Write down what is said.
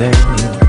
there.